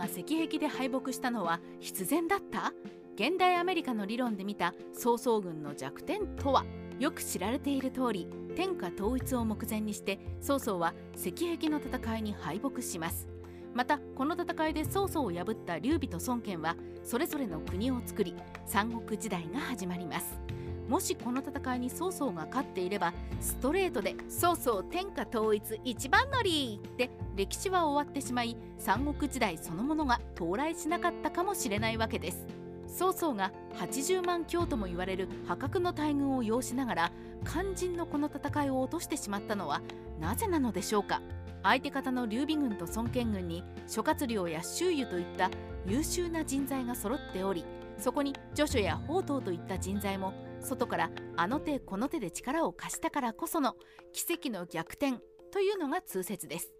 が石壁で敗北したのは必然だった？現代アメリカの理論で見た曹操軍の弱点とは？よく知られている通り天下統一を目前にして曹操は石壁の戦いに敗北します。またこの戦いで曹操を破った劉備と孫権はそれぞれの国を作り三国時代が始まります。もしこの戦いに曹操が勝っていればストレートで「曹操天下統一一番乗り!」で歴史は終わってしまい三国時代そのものが到来しなかったかもしれないわけです。曹操が80万強とも言われる破格の大軍を要しながら肝心のこの戦いを落としてしまったのはなぜなのでしょうか。相手方の劉備軍と孫権軍に諸葛亮や周瑜といった優秀な人材が揃っておりそこに助手や宝刀といった人材も外からあの手この手で力を貸したからこその奇跡の逆転というのが通説です。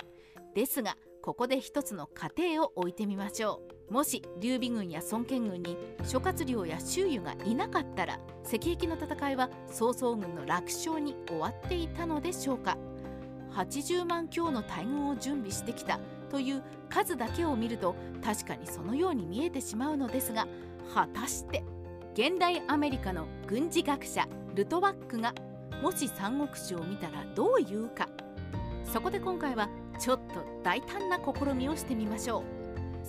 ですがここで一つの過程を置いてみましょう。もし劉備軍や孫権軍に諸葛亮や周瑜がいなかったら石壁の戦いは曹操軍の楽勝に終わっていたのでしょうか。80万強の大軍を準備してきたという数だけを見ると確かにそのように見えてしまうのですが果たして現代アメリカの軍事学者ルトワックがもし三国志を見たらどう言うか。そこで今回はちょっと大胆な試みをしてみましょう。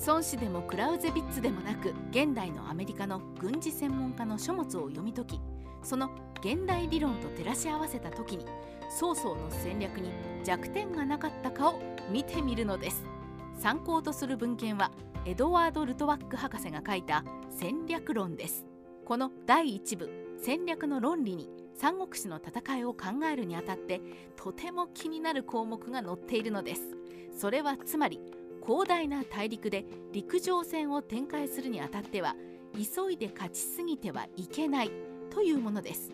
孫子でもクラウゼビッツでもなく現代のアメリカの軍事専門家の書物を読み解きその現代理論と照らし合わせた時に曹操の戦略に弱点がなかったかを見てみるのです。参考とする文献はエドワード・ルトワック博士が書いた戦略論です。この第1部戦略の論理に三国志の戦いを考えるにあたってとても気になる項目が載っているのです。それはつまり広大な大陸で陸上戦を展開するにあたっては急いで勝ちすぎてはいけないというものです。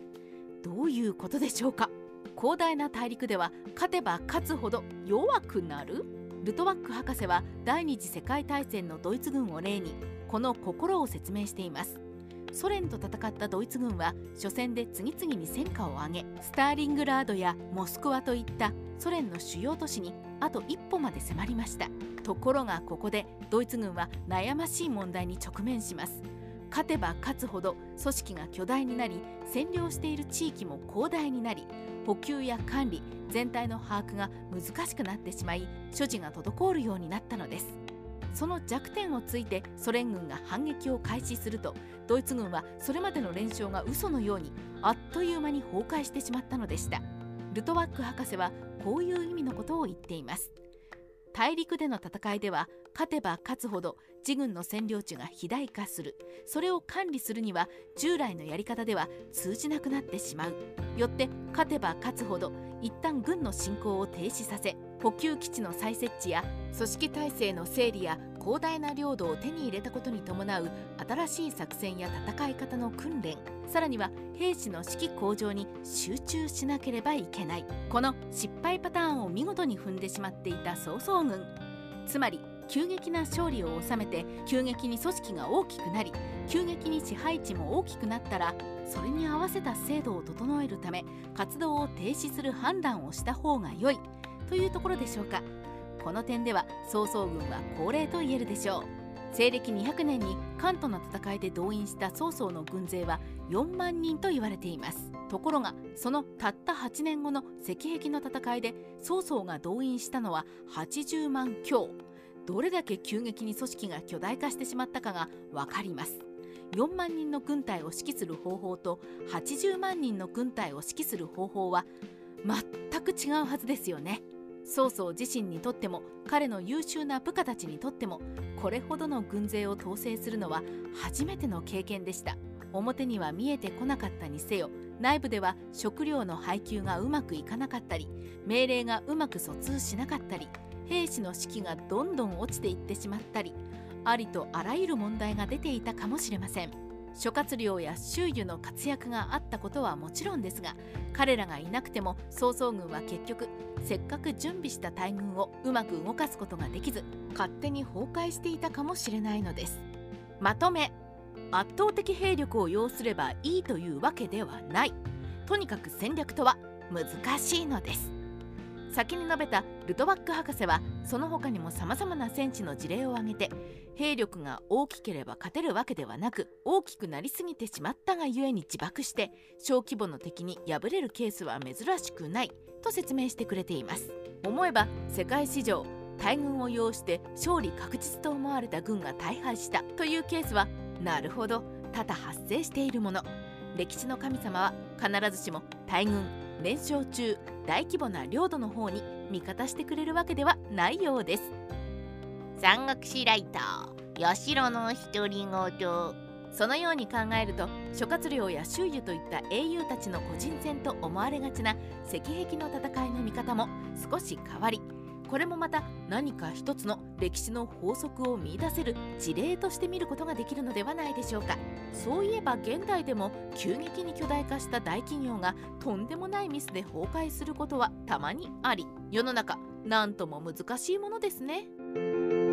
どういうことでしょうか？広大な大陸では勝てば勝つほど弱くなる。ルトワック博士は第二次世界大戦のドイツ軍を例にこの心を説明しています。ソ連と戦ったドイツ軍は初戦で次々に戦果を挙げスターリングラードやモスクワといったソ連の主要都市にあと一歩まで迫りました。ところがここでドイツ軍は悩ましい問題に直面します。勝てば勝つほど組織が巨大になり占領している地域も広大になり補給や管理全体の把握が難しくなってしまい所持が滞るようになったのです。その弱点をついてソ連軍が反撃を開始するとドイツ軍はそれまでの連勝が嘘のようにあっという間に崩壊してしまったのでした。ルトワック博士はこういう意味のことを言っています。大陸での戦いでは勝てば勝つほど自軍の占領地が肥大化する。それを管理するには従来のやり方では通じなくなってしまう。よって勝てば勝つほど一旦軍の侵攻を停止させ補給基地の再設置や組織体制の整理や広大な領土を手に入れたことに伴う新しい作戦や戦い方の訓練さらには兵士の士気向上に集中しなければいけない。この失敗パターンを見事に踏んでしまっていた曹操軍。つまり急激な勝利を収めて急激に組織が大きくなり急激に支配地も大きくなったらそれに合わせた制度を整えるため活動を停止する判断をした方が良い。というところでしょうか。この点では曹操軍は高齢と言えるでしょう。西暦200年に関東の戦いで動員した曹操の軍勢は4万人と言われています。ところがそのたった8年後の石壁の戦いで曹操が動員したのは80万強。どれだけ急激に組織が巨大化してしまったかが分かります。4万人の軍隊を指揮する方法と80万人の軍隊を指揮する方法は全く違うはずですよね。曹操自身にとっても彼の優秀な部下たちにとってもこれほどの軍勢を統制するのは初めての経験でした。表には見えてこなかったにせよ内部では食料の配給がうまくいかなかったり命令がうまく疎通しなかったり兵士の士気がどんどん落ちていってしまったりありとあらゆる問題が出ていたかもしれません。諸葛亮や周囲の活躍があったことはもちろんですが彼らがいなくても曹操軍は結局せっかく準備した大軍をうまく動かすことができず勝手に崩壊していたかもしれないのです。まとめ圧倒的兵力を要すればいいというわけではない。とにかく戦略とは難しいのです。先に述べたルトワック博士はその他にもさまざまな戦地の事例を挙げて兵力が大きければ勝てるわけではなく大きくなりすぎてしまったがゆえに自爆して小規模の敵に敗れるケースは珍しくないと説明してくれています。思えば世界史上大軍を要して勝利確実と思われた軍が大敗したというケースはなるほど多々発生しているもの。歴史の神様は必ずしも大軍連勝中。大規模な領土の方に味方してくれるわけではないようです。山岳史ライター八代の独り言。そのように考えると諸葛亮や周囲といった英雄たちの個人戦と思われがちな石壁の戦いの見方も少し変わりこれもまた何か一つの歴史の法則を見いだせる事例として見ることができるのではないでしょうかそういえば現代でも急激に巨大化した大企業がとんでもないミスで崩壊することはたまにあり世の中何とも難しいものですね。